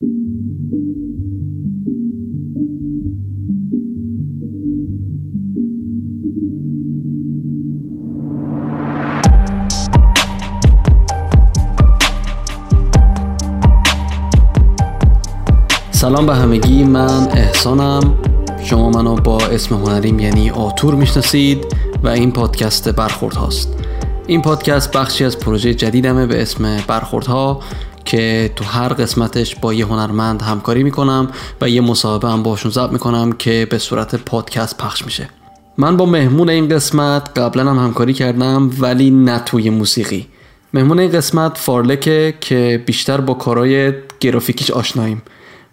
سلام به همگی من احسانم. شما منو با اسم هنریم یعنی آتور می‌شناسید و این پادکست برخورد هاست این پادکست بخشی از پروژه جدیدمه به اسم برخورد ها که تو هر قسمتش با یه هنرمند همکاری می‌کنم و یه مصاحبه هم باشون ضبط می‌کنم که به صورت پادکست پخش میشه. من با مهمون این قسمت قبلا هم همکاری کردم ولی نه توی موسیقی. مهمون این قسمت فارلکه که بیشتر با کارهای گرافیکیش آشناییم.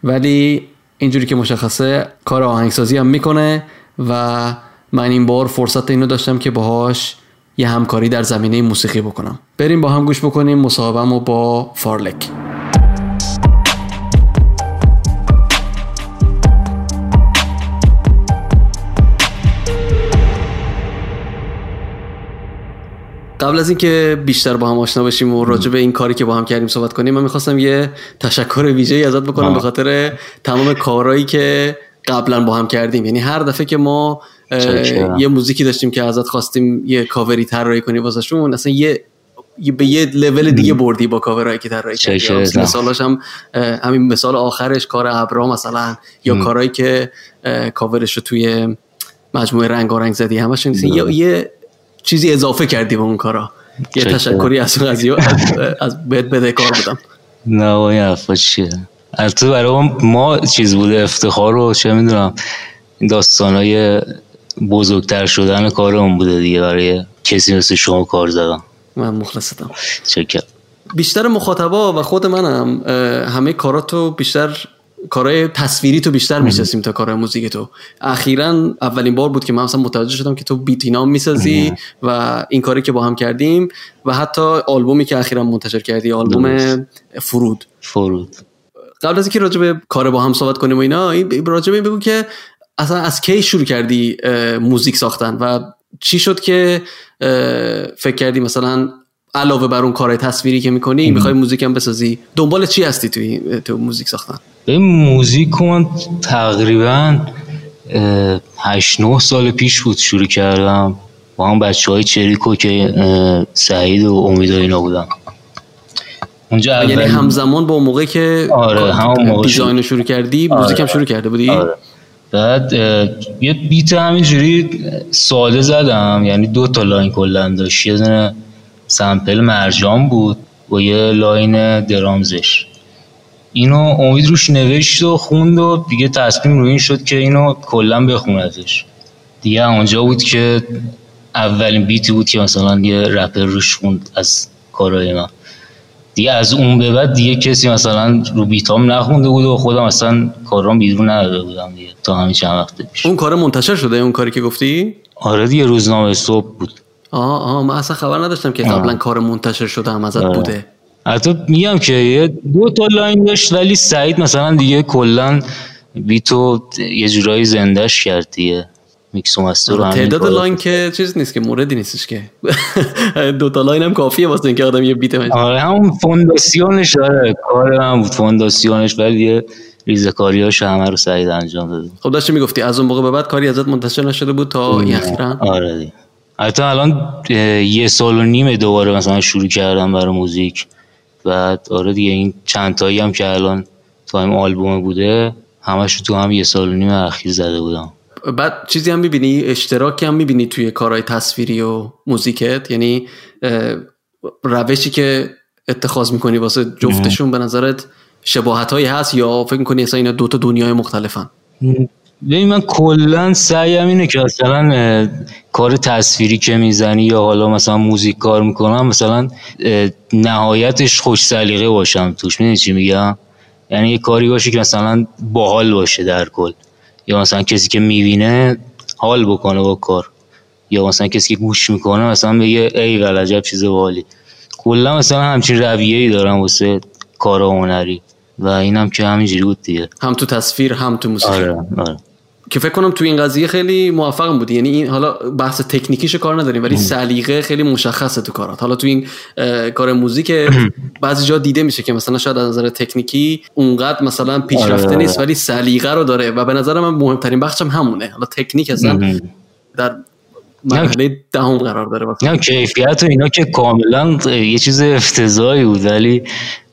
ولی اینجوری که مشخصه کار آهنگسازی هم می‌کنه و من این بار فرصت اینو داشتم که باهاش یه همکاری در زمینه موسیقی بکنم. بریم با هم گوش بکنیم مصاحبهمو با فارلک. قبل از اینکه بیشتر با هم آشنا بشیم و راجع به این کاری که با هم کردیم صحبت کنیم من می‌خواستم یه تشکر ویژه‌ای ازت بکنم به خاطر تمام کارهایی که قبلا با هم کردیم. یعنی هر دفعه که ما یه موزیکی داشتیم که ازت خواستیم یه کاوری طراحی کنی واسهشون اصلا یه به یه لول دیگه بردی با کاورایی که طراحی کردی. مثالاش هم همین مثال آخرش کار ابرا مثلا یا کارهایی که کاورش رو توی مجموعه رنگ رنگ زدی همشون یه, یه چیزی اضافه کردی به اون کارا. یه تشکری از اون قضیه از بهت بده کار بودم نه وای حرفا چیه؟ البته برای ما چیز بوده افتخار رو چه می‌دونم این داستانای بزرگتر شدن کارمون بوده دیگه برای کسی مثل شما کار زدم من مخلصتم. چکر بیشتر مخاطبا و خود منم همه کاراتو بیشتر کارهای تصویری تو بیشتر می‌شناسیم تا کارهای موزیک تو. اخیرا اولین بار بود که من مثلا متوجه شدم که تو بیتینام می‌سازی و این کاری که با هم کردیم و حتی آلبومی که اخیرا منتشر کردی آلبوم فرود. فرود. قبل از اینکه راجع به کار با هم صحبت کنیم و اینا راجع به بگو که اصلا از کی شروع کردی موزیک ساختن؟ و چی شد که فکر کردی مثلا علاوه بر اون کارهای تصویری که می‌کنی می‌خوای موزیک هم بسازی؟ دنبال چی هستی توی تو موزیک ساختن؟ این موزیک من تقریبا هشت نه سال پیش بود شروع کردم. با هم بچه های چریکو که سعید و امید و اینا بودم اونجا یعنی همزمان با موقع که آره همون موقع design شروع کردی آره. موزیک هم شروع کرده بودی؟ آره. بعد یه beat همینجوری ساده زدم یعنی دو تا line کلا داشت. یه دونه sample مرجان بود با یه line drums ش. اینو امید روش نوشت و خوند و دیگه تصمیم روی این شد که اینو کلا بخوندش دیگه اونجا بود که اولین beat ی بود که مثلا یه رپر روش خوند از کارهای من دیگه از اون به بعد دیگه کسی مثلا رو beat ام نخونده بود و خودم اصلا کارام بیرون نداده بودم دیگه تا همین چند وقت پیش. اون کار منتشر شده اون کاری که گفتی؟ آره دیگه روزنامه صبح بود. آه آه من اصلا خبر نداشتم که قبلا کار منتشر شده هم ازت آه. بوده. حتی میگم که دو تا line داشت ولی سعید مثلا دیگه کلا beat و یه جورایی زندهش کرد دیگه. میکس و master تعداد line که چیز نیست که موردی نیستش که. دو تا line هم کافیه واسه اینکه آدم یه beat آره همون فونداسیونش آره کار هم بود فونداسیونش ولی یه ریزکاریاش همه رو سعید انجام داده. خب داشتی می‌گفتی از اون موقع به بعد کاری ازت منتشر نشده بود تا اخیرا آره دی. حتی الان یه سال و نیمه دوباره مثلا شروع کردم برای موزیک. بعد آره دیگه این چند تایی هم که الان تو هم آلبوم بوده همش تو هم یه سال و نیم اخیر زده بودم. بعد چیزی هم می‌بینی اشتراکی هم می‌بینی توی کارهای تصویری و موزیکت. یعنی روشی که اتخاذ می‌کنی واسه جفتشون به نظرت شباهت هایی هست یا فکر می‌کنی اصلا اینا دو تا دنیای مختلفن؟ ببین من کلا سعیم اینه که مثلا کار تصویری که می‌زنی یا حالا مثلا موزیک کار می‌کنم مثلا نهایتش خوش سلیقه باشم توش. می‌دونی چی میگم؟ یعنی یه کاری باشه که مثلا باحال باشه در کل. یا مثلا کسی که می‌بینه حال بکنه با کار. یا مثلا کسی که گوش می‌کنه مثلا بگه ای عجب چیز باحالی کلا مثلا همچین رویه ای دارم واسه کار هنری. و اینم که همینجوری بود دیگه. هم تو تصویر هم تو موسیقی. آره آره. که فکر کنم تو این قضیه خیلی موفق بودی. یعنی این حالا بحث تکنیکیش کار نداریم ولی سلیقه خیلی مشخصه تو کارات. حالا تو این کار موزیک بعضی جا دیده میشه که مثلا شاید از نظر تکنیکی اونقدر مثلا پیشرفته آره. نیست ولی سلیقه رو داره و به نظر من مهمترین بخشم همونه. حالا تکنیک اصلا در مرحله دهم قرار داره. نه کیفیت و اینا که کاملا یه چیز افتضاحی بود ولی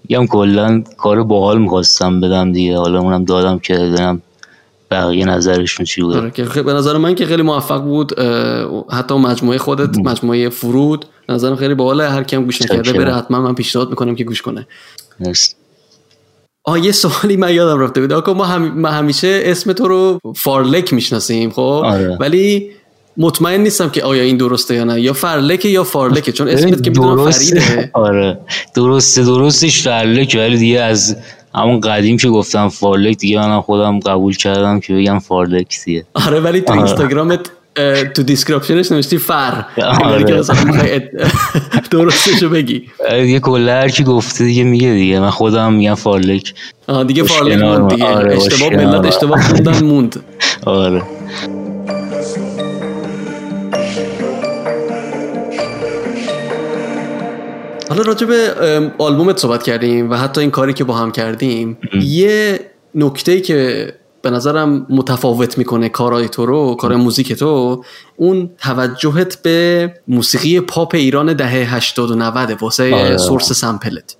میگم کلا کار باحال می‌خواستم بدم دیگه. حالا اونم دادم که دادم. بقیه نظرشون چی بود؟ آره به نظر من که خیلی موفق بود حتی مجموعه خودت مجموعه فرود نظرم خیلی باحاله. هر کیم گوش نکرده بره حتما من پیشنهاد می‌کنم که گوش کنه. آه یه سوالی من یادم رفته بود. آقا ما, هم... همیشه اسم تو رو فارلک می‌شناسیم خب؟ آره. ولی مطمئن نیستم که آیا این درسته یا نه. یا فرلکه یا فارلکه؟ چون اسمت که می‌دونم فریده. آره. درسته درستش فرلکه ولی دیگه از همون قدیم که گفتم فارلک دیگه منم خودم قبول کردم که بگم فارلک دیگه آره ولی تو آره. اینستاگرامت تو description ش نوشتی فر. آره. درستشو بگی. آره، دیگه کلا هر کی گفته دیگه میگه دیگه. من خودم میگم فارلک آه دیگه فارلک موند دیگه. اشتباه ملت اشتباه خوندن موند. آره. حالا راجع به آلبومت صحبت کردیم و حتی این کاری که با هم کردیم یه نکته که به نظرم متفاوت می‌کنه کارهای تو رو کار موزیک تو اون توجهت به موسیقی پاپ ایران دهه 80 و 90 واسه آره. source sample ت.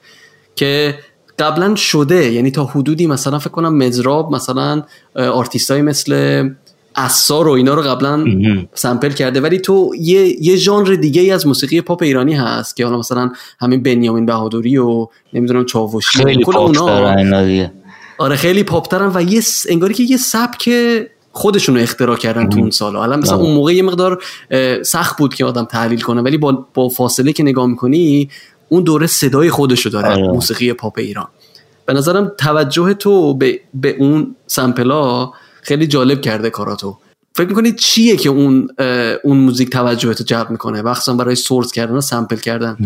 که قبلا شده یعنی تا حدودی مثلا فکر کنم مضراب مثلا آرتیستای مثل عصار و اینا رو قبلا sample کرده. ولی تو یه یه ژانر دیگه ای از موسیقی پاپ ایرانی هست که حالا مثلا همین بنیامین بهادری و نمی‌دونم چاوشی. خیلی کل اونا. آره خیلی پاپترن و یه انگاری که یه سبک خودشون رو اختراع کردن تو اون سالا حالا مثلا اون موقع یه مقدار سخت بود که آدم تحلیل کنه. ولی با, با فاصله که نگاه می‌کنی اون دوره صدای خودشو داره آره. موسیقی پاپ ایران. به نظرم توجه تو به, به اون سمپلا خیلی جالب کرده کاراتو. فکر می‌کنید چیه که اون اون موزیک توجه تو جلب می‌کنه؟ مخصوصا برای سورس کردن و سمپل کردن.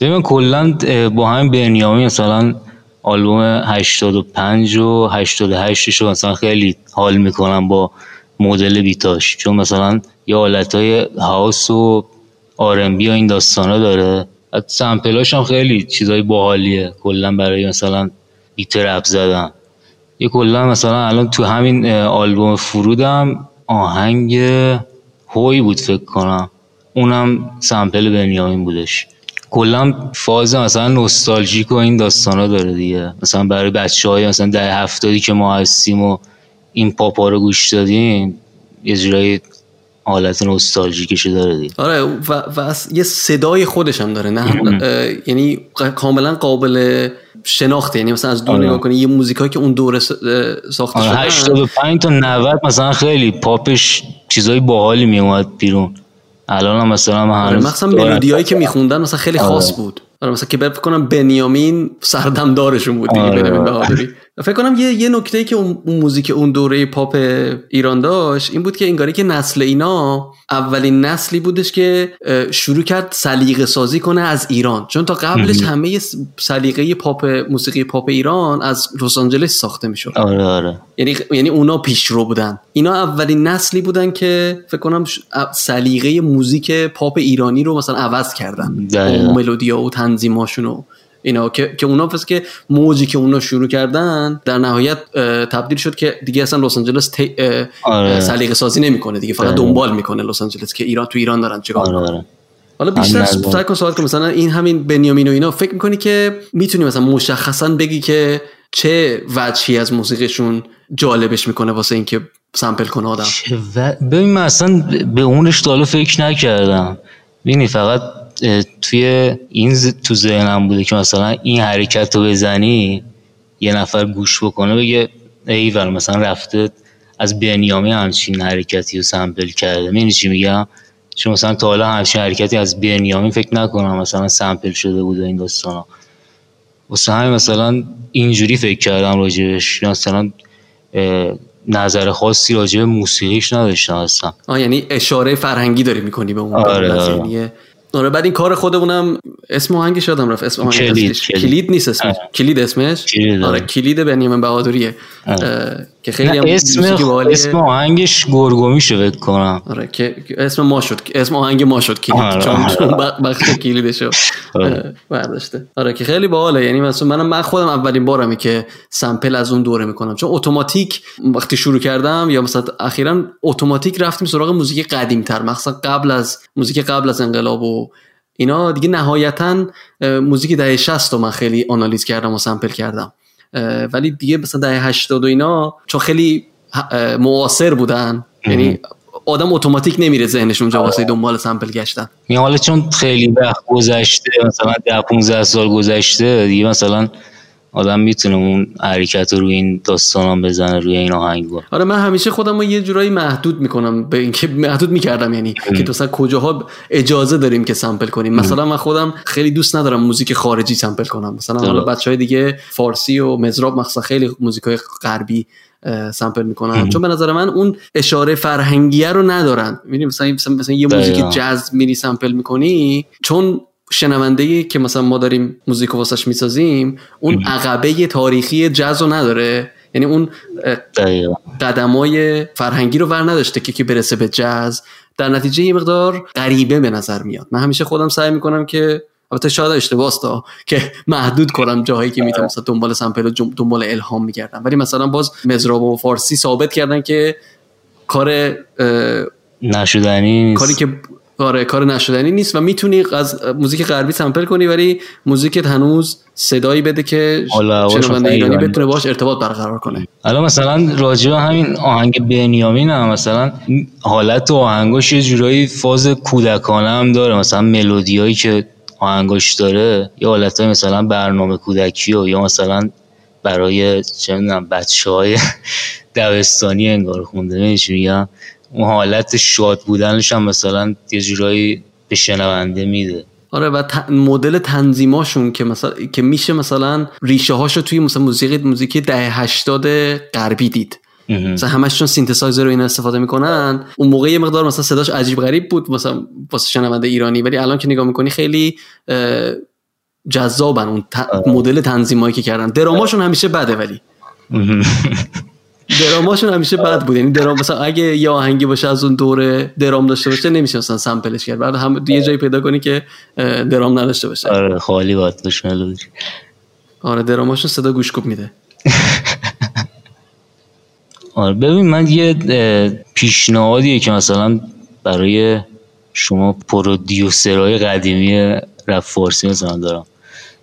ببین کلا با همین بنیامین مثلا آلبوم 85 و 88 شو مثلا خیلی حال می‌کنم با مدل بیتاش چون مثلا یه حالت های هاوس و آرنبی و این داستانا داره. سمپلاش هم خیلی چیزای باحالیه. کلا برای مثلا بیت رپ زدن. یه کلا مثلا الان تو همین آلبوم فرودم آهنگ هوی بود فکر کنم. اونم سمپل بنیامین بودش. کلا فاز مثلا نوستالژیک و این داستانا داره دیگه. مثلا برای بچه های مثلا ده هفتادی که ما هستیم و این پاپا رو گوش دادیم یه جورایی حالت نوستالژیکش داره دیگه. آره و, و یه صدای خودش هم داره نه؟ یعنی کاملا قابل شناخته. یعنی مثلا از دور آره. نگاه کنی یه موزیکایی که اون دوره ساخته آره 85 تا 90 مثلا خیلی پاپش چیزای باحالی میومد بیرون. الان هم مثلا من آره مثلا ملودیایی که میخوندن مثلا خیلی خاص آره. بود. آره مثلا که فکر کنم بنیامین سردمدارشون بود دیگه آره. بنیامین بهادری. فکر کنم یه یه نکته ای که اون موزیک اون دوره پاپ ایران داشت این بود که انگاری که نسل اینا اولین نسلی بودش که شروع کرد سلیقه سازی کنه از ایران. چون تا قبلش همه سلیقه پاپ موسیقی پاپ ایران از لس آنجلس ساخته می‌شد. آره آره. یعنی یعنی اونا پیشرو بودن. اینا اولین نسلی بودن که فکر کنم سلیقه موزیک پاپ ایرانی رو مثلا عوض کردن. ملودیا و تنظیماشون اینا که که اونا پس که موجی که اونا شروع کردن در نهایت تبدیل شد که دیگه اصلا لس آنجلس آره. سلیقه سازی نمی‌کنه دیگه فقط دنبال می‌کنه لس آنجلس که ایران تو ایران دارن چیکار آره. آره. حالا بیشتر سعی کن سوال که مثلا این همین بنیامین و اینا فکر می‌کنی که می‌تونی مثلا مشخصا بگی که چه وجهی از موسیقیشون جالبش می‌کنه واسه اینکه سامپل کنه آدم و... ببین من اصلا به اونش تا فکر نکردم ببینی فقط توی این تو ذهنم بوده که مثلا این حرکت رو بزنی یه نفر گوش بکنه بگه ایول مثلا رفته از بنیامی همچین حرکتی رو سمپل کرده. می‌دونی چی میگم؟ چون مثلا تا حالا همچین حرکتی از بنیامی فکر نکنم مثلا سمپل شده بوده این داستانا. واسه همین مثلا اینجوری فکر کردم راجبش. مثلا نظر خاصی راجع موسیقیش نداشتم اصلا. آه یعنی اشاره فرهنگی داری می‌کنی به اون آره, آره. آره بعد این کار خودمونم اسم آهنگش یادم رفت اسم آهنگش کلید, کلید. نیست اسمش. کلید اسمش؟ کلید آره کلید بنیامین بهادریه که خیلی هم اسم اسم آهنگش گرگومیشه فکر کنم. آره که اسم ما شد اسم آهنگ ما شد کلید آره، چون آره. بخش کلیدشو آره. برداشته. آره که خیلی باحاله. یعنی مثلا منم من خودم اولین بارمه که سمپل از اون دوره می‌کنم. چون اتوماتیک وقتی شروع کردم یا مثلا اخیرا اتوماتیک رفتیم سراغ موزیک قدیم تر مثلا قبل از موزیک قبل از انقلاب و اینا دیگه نهایتا موزیک دهه 60 رو من خیلی آنالیز کردم و سمپل کردم. ولی دیگه مثلا دهه 80 و اینا چون خیلی معاصر بودن. یعنی آدم اتوماتیک نمیره ذهنش اونجا واسه دنبال سمپل گشتن. حالا چون خیلی وقت گذشته مثلا ده 15 سال گذشته دیگه مثلا آدم می‌تونه اون حرکت رو روی این داستان هم بزنه روی این آهنگ آره من همیشه خودم رو یه جورایی محدود می‌کنم به اینکه محدود می‌کردم یعنی که مثلا کجاها اجازه داریم که سمپل کنیم. مثلا من خودم خیلی دوست ندارم موزیک خارجی سمپل کنم. مثلا حالا درست. بچه های دیگه فارسی و مزراب مثلا خیلی موزیک های غربی اه، سمپل می‌کنن. چون به نظر من اون اشاره فرهنگیه رو ندارن. می‌دونی مثلا مثلا, مثلا یه موزیک. جاز میری سمپل می‌کنی چون شنونده که مثلا ما داریم موزیک واسش می‌سازیم اون عقبه تاریخی جاز رو نداره. یعنی اون قدمای فرهنگی رو ور نداشته که که برسه به جاز. در نتیجه یه مقدار غریبه به نظر میاد. من همیشه خودم سعی می‌کنم که البته شاید اشتباهه دا که محدود کنم جاهایی که می‌تونم مثلا دنبال سمپل دنبال الهام میگردم. ولی مثلا باز مزراب و فارسی ثابت کردن که کار نشدنی کاری که آره کار نشدنی نیست و می‌تونی از موزیک غربی سمپل کنی ولی موزیکت هنوز صدایی بده که شنونده ایرانی بتونه باش ارتباط برقرار کنه. حالا مثلا راجع همین آهنگ بنیامین هم مثلا حالت و آهنگاش یه جورایی فاز کودکانه هم داره. مثلا ملودیایی که آهنگاش داره یه حالت مثلا برنامه کودکی و یا مثلا برای چه می‌دونم بچه های دبستانی انگار خونده میگم؟ اون حالت شاد بودنش هم مثلا یه جورایی به شنونده میده. آره و ت- مدل تنظیماشون که مثلا که میشه مثلا ریشه هاشو توی مثلا موسیقی موزیکی دهه 80 غربی دید. مثلا همش چون سینتسایزر رو اینا استفاده می‌کنن. اون موقع یه مقدار مثلا صداش عجیب غریب بود مثلا واسه شنونده ایرانی ولی الان که نگاه می‌کنی خیلی جذابن اون ت- مدل تنظیمایی که کردن. دراماشون همیشه بده ولی. دراماشون همیشه بد بود. یعنی درام مثلا اگه یه آهنگی باشه از اون دوره درام داشته باشه نمیشه مثلا سمپلش کرد. بعد هم یه جایی پیدا کنی که درام نداشته باشه. آره خالی باید باشه ملودی آره دراماشون صدا گوشکوب میده. آره ببین من یه پیشنهادیه که مثلا برای شما پرودیوسرهای قدیمی رپ فارسی مثلا دارم.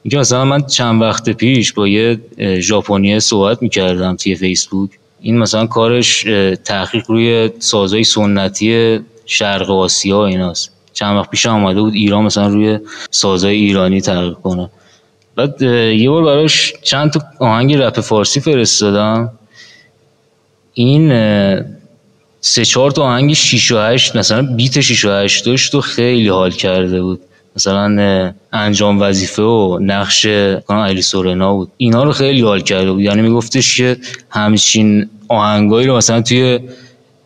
اینکه مثلا من چند وقت پیش با یه ژاپنی صحبت می‌کردم توی فیسبوک این مثلا کارش تحقیق روی سازهای سنتی شرق آسیا و ایناست. چند وقت پیش آمده بود ایران مثلا روی سازهای ایرانی تحقیق کنه. بعد یه بار براش چند تا آهنگ رپ فارسی فرستادم. این سه چهار تا آهنگ 6 و 8 مثلا بیت 6 و 8 داشت و خیلی حال کرده بود. مثلا انجام وظیفه و نقش علی سورنا بود. اینا رو خیلی حال کرده بود. یعنی میگفتش که همچین آهنگایی رو مثلا توی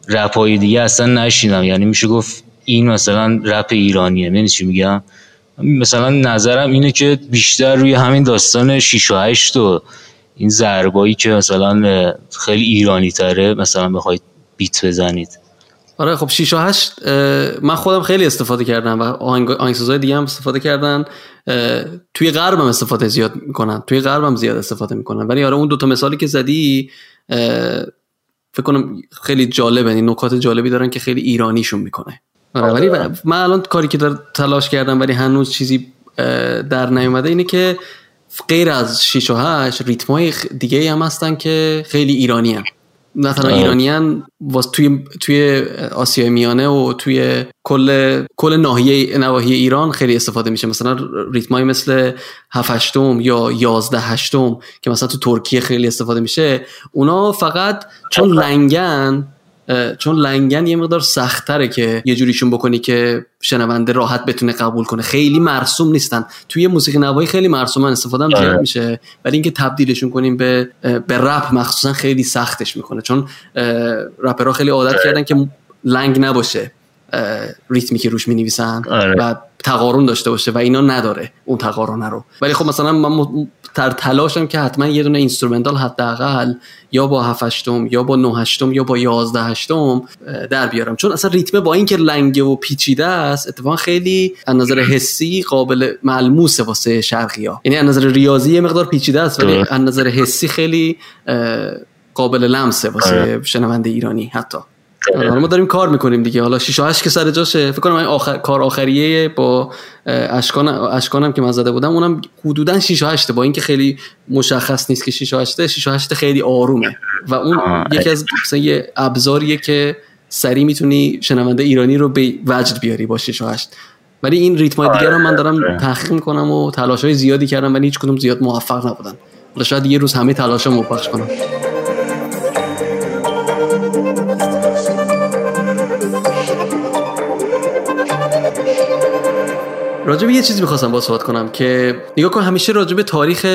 رپ های دیگه اصلا نشیدم. یعنی میشه گفت این مثلا رپ ایرانیه. می‌دونی چی میگم؟ مثلا نظرم اینه که بیشتر روی همین داستان 6 و 8 و این ضربایی که مثلا خیلی ایرانی تره مثلا بخواید بیت بزنید. آره خب 6 و 8 من خودم خیلی استفاده کردم و آهنگ آهنگسازهای دیگه هم استفاده کردن. توی غرب استفاده زیاد می‌کنن. توی غرب زیاد استفاده می‌کنن. ولی آره اون دوتا مثالی که زدی فکر کنم خیلی جالبه این نکات جالبی دارن که خیلی ایرانیشون می‌کنه آره ولی من الان کاری که دار تلاش کردم ولی هنوز چیزی در نیومده اینه که غیر از 6 و 8 ریتمای دیگه هم هستن که خیلی ایرانی هم. آه. ایرانیان واس توی توی آسیای میانه و توی کل کل ناحیه نواحی ایران خیلی استفاده میشه مثلا ریتمایی مثل 7 هشتم یا 11 هشتم که مثلا تو ترکیه خیلی استفاده میشه اونا فقط چون لنگن چون لنگن یه مقدار سختره که یه جوریشون بکنی که شنونده راحت بتونه قبول کنه. خیلی مرسوم نیستن. توی موسیقی نوایی خیلی مرسومن استفاده هم زیاد آره. میشه. ولی اینکه تبدیلشون کنیم به به رپ مخصوصا خیلی سختش می‌کنه. چون رپرها خیلی عادت کردن که لنگ نباشه. ریتمی که روش می نویسن آره. و تقارن داشته باشه و اینا نداره اون تقارن رو. ولی خب مثلا من در تلاشم که حتما یه دونه instrumental حداقل یا با 7 هشتم یا با 9 هشتم یا با 11 هشتم در بیارم. چون اصلا ریتم با اینکه لنگه و پیچیده است اتفاقا خیلی از نظر حسی قابل ملموسه واسه شرقی ها یعنی از نظر ریاضی یه مقدار پیچیده است ولی از نظر حسی خیلی قابل لمسه واسه شنونده ایرانی حتی. حالا ما داریم کار می‌کنیم دیگه. حالا 6 و 8 که سر جاشه فکر کنم این آخر کار آخریه با اشکان اشکانم که من زده بودم اونم حدودا 6 و 8 با اینکه خیلی مشخص نیست که 6 و 8 6 و 8 خیلی آرومه. و اون یکی از مثلا یه ابزاریه که سری می‌تونی شنونده ایرانی رو به وجد بیاری با 6 و 8 ولی این ریتمای دیگه رو من دارم تحقیق می‌کنم و تلاشای زیادی کردم ولی هیچ کدوم زیاد موفق نبودن. حالا شاید یه روز همه تلاشامو پخش کنم. راجب یه چیزی می‌خواستم با صحبت کنم که نگاه کن همیشه راجب تاریخ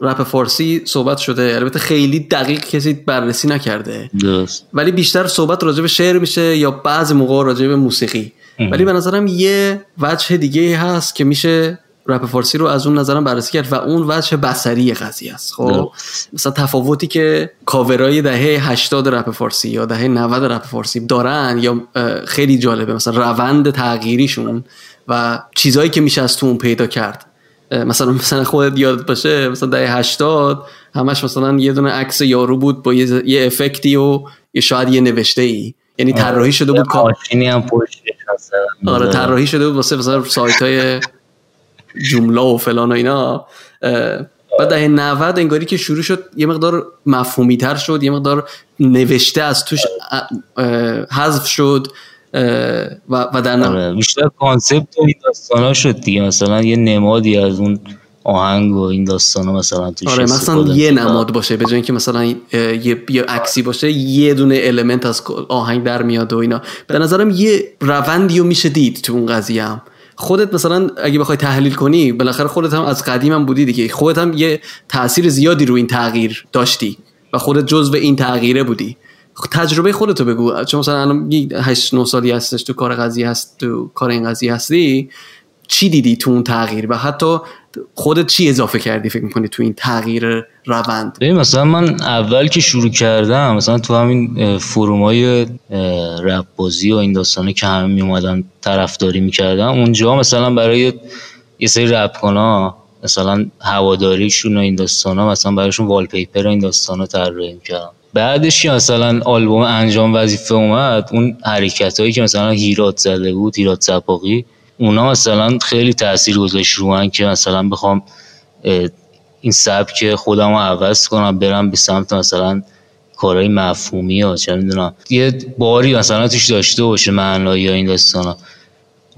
رپ فارسی صحبت شده. البته خیلی دقیق کسی بررسی نکرده. درست. ولی بیشتر صحبت راجب شعر میشه یا بعض موقع راجب موسیقی. ولی به نظرم یه وجه دیگه هست که میشه رپ فارسی رو از اون نظرم بررسی کرد و اون وجه بصری قضیه است. خب مثلا تفاوتی که کاورای دهه 80 رپ فارسی یا دهه 90 رپ فارسی دارن یا خیلی جالبه. مثلا روند تغییریشون و چیزهایی که میشه از تو اون پیدا کرد. مثلا مثلا خودت یاد باشه مثلا دهه 80 همش مثلا یه دونه عکس یارو بود با یه, یه افکتی و یه شاید یه نوشته ای یعنی طراحی شده بود ماشینی هم پشتش آره طراحی شده بود واسه مثلا سایت های جمله و فلان و اینا بعد دهه 90 انگاری که شروع شد یه مقدار مفهومی تر شد یه مقدار نوشته از توش حذف شد و و در آره. بیشتر concept و این داستانا شد دیگه. مثلا یه نمادی از اون آهنگ و این داستانا مثلا توش آره مثلا یه نماد باشه به جای اینکه مثلا یه یه عکسی باشه یه دونه element از آهنگ در میاد و اینا. به نظرم یه روندی رو میشه دید تو اون قضیه هم. خودت مثلا اگه بخوای تحلیل کنی بالاخره خودت هم از قدیم هم بودی دیگه. خودت هم یه تاثیر زیادی رو این تغییر داشتی و خودت جزو این تغییره بودی. تجربه خودتو بگو. چون مثلا الان 8 9 سالی هستش تو کار قضیه هست تو کار این قضیه هستی چی دیدی تو اون تغییر؟ و حتی خودت چی اضافه کردی فکر می‌کنی تو این تغییر روند؟ مثلا من اول که شروع کردم مثلا تو همین فرومای رپ بازی و این داستانه که همه می اومدن طرفداری می‌کردم اونجا مثلا برای یه سری رپ کنا مثلا هواداریشون و این داستانا مثلا برایشون والپیپر و این داستانا طراحی می‌کردم. بعدش که مثلا آلبوم انجام وظیفه اومد اون حرکت هایی که مثلا هیرات زده بود هیرات زپاقی اونا مثلا خیلی تاثیر گذاشت رو من که مثلا بخوام این سبک خودم رو عوض کنم برم به سمت مثلا کارهای مفهومی ها چه می‌دونم. یه باری مثلا توش داشته باشه معنایی یا این داستانا.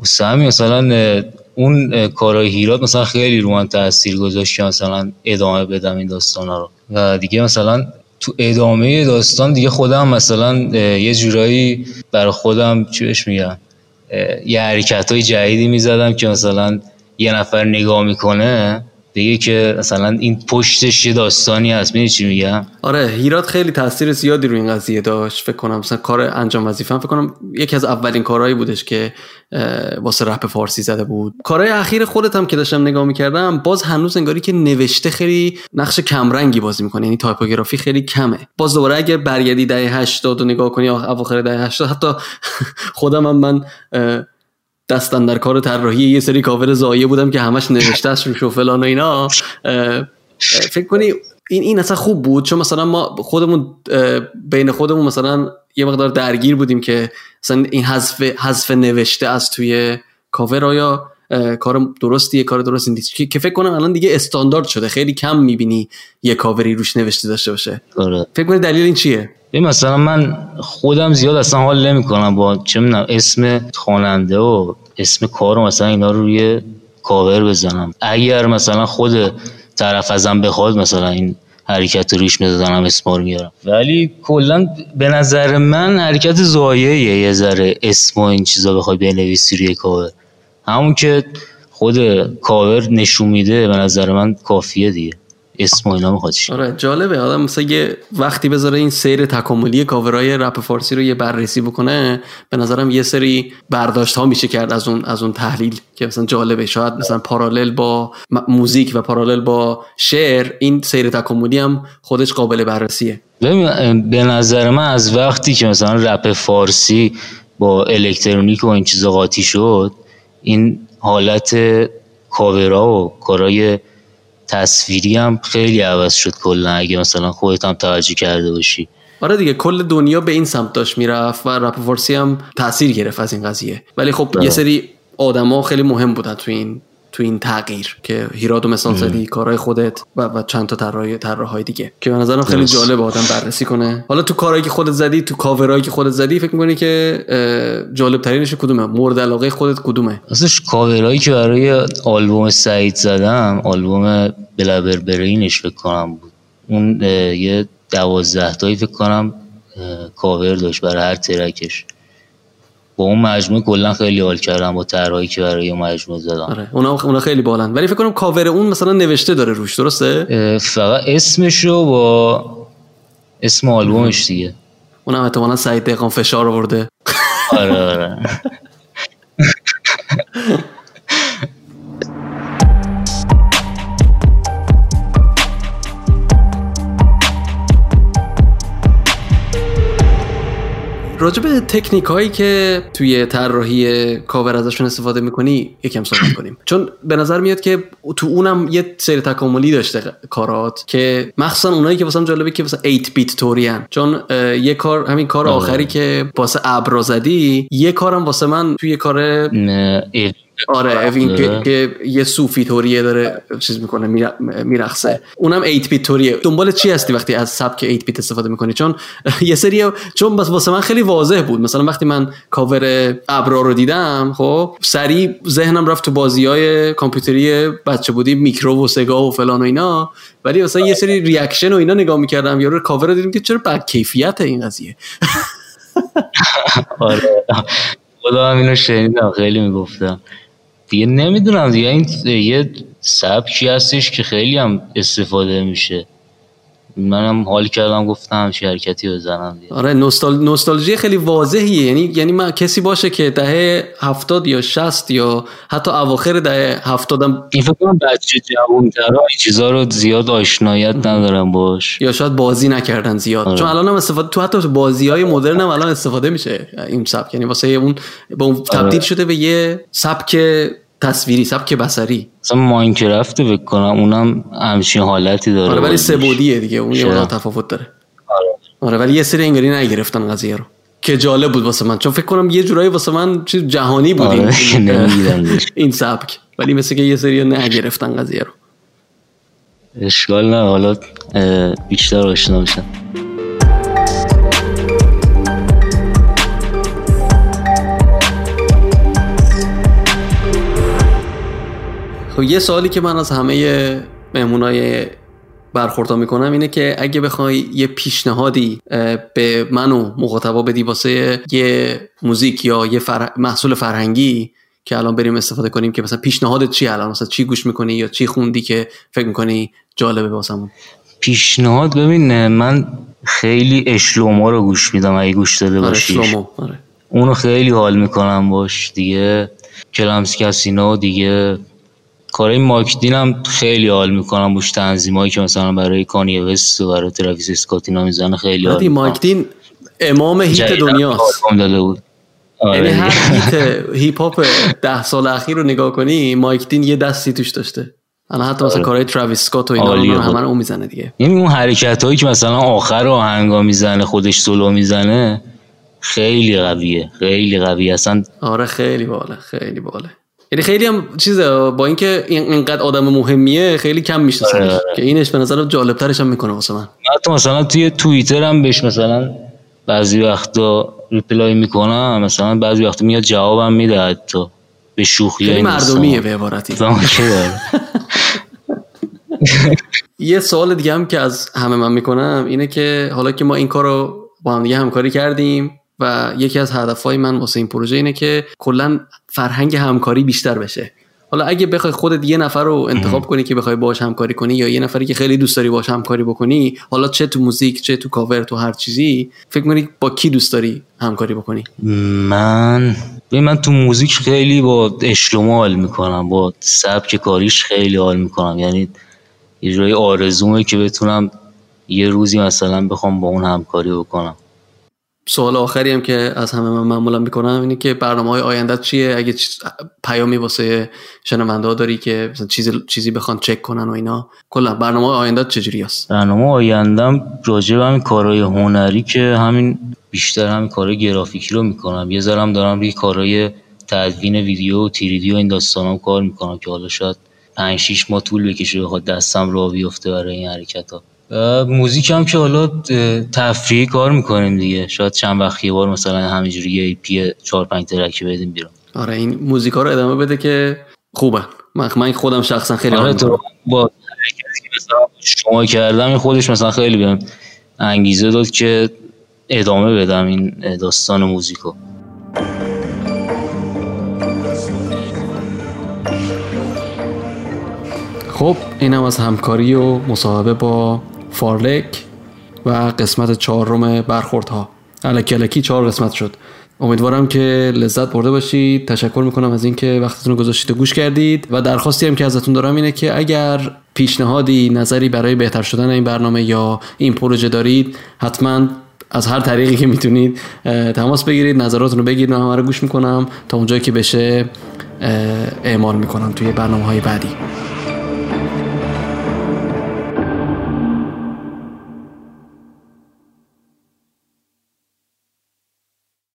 سمی مثلا اون کارهای هیرات مثلا خیلی رو من تاثیر گذاشت که مثلا ادامه بدم این داستانا رو. و دیگه مثلا تو ادامه داستان دیگه خودم مثلا یه جورایی برای خودم چیش میگم یه حرکت های جدیدی می‌زدم که مثلا یه نفر نگاه می‌کنه دیگه که مثلا این پشتش یه داستانی هست می‌دونی چی میگم؟ آره هیرات خیلی تاثیر زیادی روی این قضیه داشت فکر کنم مثلا کار انجام وظیفه فکر کنم یکی از اولین کارهایی بودش که واسه رپ فارسی زده بود. کارهای اخیر خودت هم که داشتم نگاه می‌کردم باز هنوز انگاری که نوشته خیلی نقش کمرنگی بازی می‌کنه یعنی تایپوگرافی خیلی کمه. باز دوباره اگه برگردی دهه 80 و نگاه کنی اواخر دهه 80 حتی خودم هم من دستن در کار طراحی یه سری کاور زایه بودم که همش نوشته است و فلان و اینا. فکر کنی این این اصلا خوب بود چون مثلا ما خودمون بین خودمون مثلا یه مقدار درگیر بودیم که مثلا این حذف حذف نوشته از توی کاور آیا کار درستیه کار درستی نیست. که فکر کنم الان دیگه استاندارد شده. خیلی کم می‌بینی یه کاوری روش نوشته داشته باشه. آره. فکر کنی دلیل این چیه؟ مثلا من خودم زیاد اصلا حال نمی‌کنم با چه می‌دونم اسم خواننده و اسم کار مثلا اینا رو روی کاور بزنم. اگر مثلا خود طرف ازم بخواد مثلا این حرکت روش می‌زنم اسم رو میارم ولی کلا به نظر من حرکت زایه یه ذره اسم و این چیزا بخوای بنویسی روی کاور. همون که خود کاور نشون میده به نظر من کافیه دیگه. اسم و اینا می‌خواد آره جالبه. آدم مثلا یه وقتی بذاره این سیر تکاملی کاورای رپ فارسی رو یه بررسی بکنه به نظرم یه سری برداشت ها میشه کرد از اون از اون تحلیل که مثلا جالبه. شاید مثلا پارالل با موزیک و پارالل با شعر این سیر تکاملی هم خودش قابل بررسیه. به نظر من از وقتی که مثلا رپ فارسی با الکترونیک و این چیزا قاطی شد این حالت کاورا و کارای تصویری هم خیلی عوض شد کلا. اگه مثلا خودت هم توجه کرده باشی. آره دیگه کل دنیا به این سمت داشت می‌رفت و رپ فارسی هم تاثیر گرفت از این قضیه. ولی خب یه سری آدما خیلی مهم بودن تو این تو این تغییر که هیراد و مثال زدی کارهای خودت و, و چند تا طراح طراحهای دیگه. که به نظرم خیلی جالب آدم بررسی کنه. حالا تو کارهایی که خودت زدی تو کاورایی که خودت زدی فکر می‌کنی که جالب ترینش کدومه؟ مورد علاقه خودت کدومه؟ اصلا کاورایی که برای آلبوم سعید زدم آلبوم بلبر برینش فکر کنم بود. اون یه دوازده تایی فکر کنم کاور داشت برای هر ترکش. با اون مجموعه کلا خیلی حال کردم با طرحی که برای مجموعه زدم. آره اونا اونا خیلی باحالن. ولی فکر کنم کاور اون مثلا نوشته داره روش درسته؟ فقط اسمشو با اسم آلبومش دیگه. اونم احتمالاً سعید دقیقان فشار آورده. آره آره. راجب تکنیک هایی که توی طراحی کاور ازشون استفاده می‌کنی یکم صحبت کنیم چون به نظر میاد که تو اونم یه سری تکاملی داشته کارات که مخصوصا اونایی که واسه جالبه که واسه 8 بیت توریان چون یه کار همین کار. آخری که واسه ابرا زدی یه کارم واسه من توی کار آره اوین که, که یه صوفی توریه داره چیز می‌کنه میرخصه اونم 8 بیت توریه دنبال چی هستی وقتی از سبک 8 بیت استفاده می‌کنی؟ چون یه سری چون بس واسه من خیلی واضح بود. مثلا وقتی من کاور ابرا رو دیدم خب سریع ذهنم رفت تو بازی های کامپیوتری بچه بودی میکرو و سگا و فلان و اینا. ولی مثلا یه سری reaction و اینا نگاه می‌کردم یارو کاور رو دیدیم که چرا بد کیفیت این قضیه؟ آره. خودم اینو شنیدم خیلی می‌گفتم. دیگه نمی‌دونم دیگه این یه سبکی هستش که خیلی هم استفاده میشه. منم حال کردم گفتم شرکتی بزنم دیگه. آره نوستال... نوستالژی خیلی واضحیه یعنی یعنی من کسی باشه که دهه هفتاد یا شست یا حتی اواخر دهه هفتادم این فکر کنم بچه جوان این چیزا رو زیاد آشنایت ندارم باش یا شاید بازی نکردن زیاد آره. چون الان هم استفاده تو حتی بازی های مدرن هم الان استفاده میشه این سبک یعنی واسه اون با اون تبدیل آره. شده به یه سبک تصویری سبک بسری مثلا ماینکرافت فکر کنم اونم همچین حالتی داره آره ولی سبودیه دیگه اون یه تفاوت داره. آره. آره ولی یه سری انگاری نگرفتن قضیه رو. که جالب بود واسه من. چون فکر کنم یه جورایی واسه من چیز جهانی بود آره. این, این سبک. ولی مثل که یه سری نگرفتن قضیه رو. اشکال نه حالا بیشتر آشنا بشن خب یه سوالی که من از همه مهمونای برخوردها می‌کنم اینه که اگه بخوای یه پیشنهادی به من و مخاطبا بدی واسه یه موزیک یا یه محصول فرهنگی که الان بریم استفاده کنیم که مثلا پیشنهادت چی الان؟ مثلا چی گوش می‌کنی یا چی خوندی که فکر می‌کنی جالبه واسمون؟ پیشنهاد؟ ببین من خیلی اشلوما رو گوش میدم اگه گوش داده آره، باشی آره. اونو خیلی حال می‌کنم باش دیگه. Clams Casino اینا دیگه کارهای Mike Dean هم خیلی حال می‌کنم توش تنظیمایی که مثلا برای کانی وست و برای تراویس اسکات اینا می‌زنه خیلی حال Mike Dean امام hit دنیاست. داده بود. یعنی هر hit هیپ هاپ ده سال اخیر رو نگاه کنی Mike Dean یه دستی توش داشته. الان حتی مثلا آره. کارهای تراویس اسکات و اینا همه رو می‌زنه دیگه. یعنی اون حرکت هایی که مثلا آخر آهنگا می‌زنه خودش سولو می‌زنه خیلی قویه خیلی قویه. اصلا آره خیلی باله خیلی باله. یعنی خیلی هم چیزه با اینکه اینقدر آدم مهمیه خیلی کم می‌شناسه آره، آره. که اینش به نظر جالب ترش هم می‌کنه واسه من. حتی مثلا توی توییتر هم بهش مثلا بعضی وقتا ریپلای می‌کنم مثلا بعضی وقتا میاد جوابم میده حتی. به شوخی خیلی مردمیه به عبارتی. یه سوال دیگه هم که از همه من می‌کنم اینه که حالا که ما این کار رو با هم دیگه همکاری کردیم و یکی از هدفهای من واسه این پروژه اینه که کلا فرهنگ همکاری بیشتر بشه. حالا اگه بخوای خودت یه نفر رو انتخاب کنی که بخوای باش همکاری کنی یا یه نفری که خیلی دوست داری باش همکاری بکنی حالا چه تو موزیک چه تو کاور تو هر چیزی فکر کنی با کی دوست داری همکاری بکنی؟ من من تو موزیک خیلی با اشلومو حال می‌کنم با سبک کاریش خیلی حال می‌کنم. یعنی یه جوری آرزومه که بتونم یه روزی مثلا بخوام با اون همکاری بکنم. سوال آخری هم که از همه من معمولا می‌کنم اینه که برنامه های آینده چیه؟ اگه پیامی واسه شنونده ها داری که مثلا چیزی چیزی بخوان چک کنن و اینا کلا برنامه آینده چجوری هست؟ برنامه آیندهم راجع به همین کارهای هنری که همین بیشتر همین کارهای گرافیکی رو می‌کنم. یه ذرم دارم روی کارهای تدوین ویدیو و تیریدی و این داستانام کار می‌کنم که حالا شاید 5 6 ماه طول بکشه بخواد دستم را بیفته برای این حرکت ها موزیک هم که حالا تفریحی کار می‌کنیم دیگه. شاید چند وقت یه بار مثلا همینجوری یه پی 4 5 ترکی بدیم بیرون. آره این موزیک ها رو ادامه بده که خوبه. من من خودم شخصا خیلی آره تو با شما کردم خودش مثلا خیلی بهم انگیزه داد که ادامه بدم این داستان موزیکو. خب اینم از همکاری و مصاحبه با فارلک و قسمت چهارم برخوردها. الکی الکی چهار قسمت شد. امیدوارم که لذت برده باشید. تشکر می‌کنم از اینکه وقتتون رو گذاشتید و گوش کردید و درخواستی هم که ازتون دارم اینه که اگر پیشنهادی نظری برای بهتر شدن این برنامه یا این پروژه دارید حتما از هر طریقی که می‌تونید تماس بگیرید نظراتتون رو بگیرید. من همه رو گوش می‌کنم تا اونجایی که بشه اعمال می‌کنم توی برنامه های بعدی.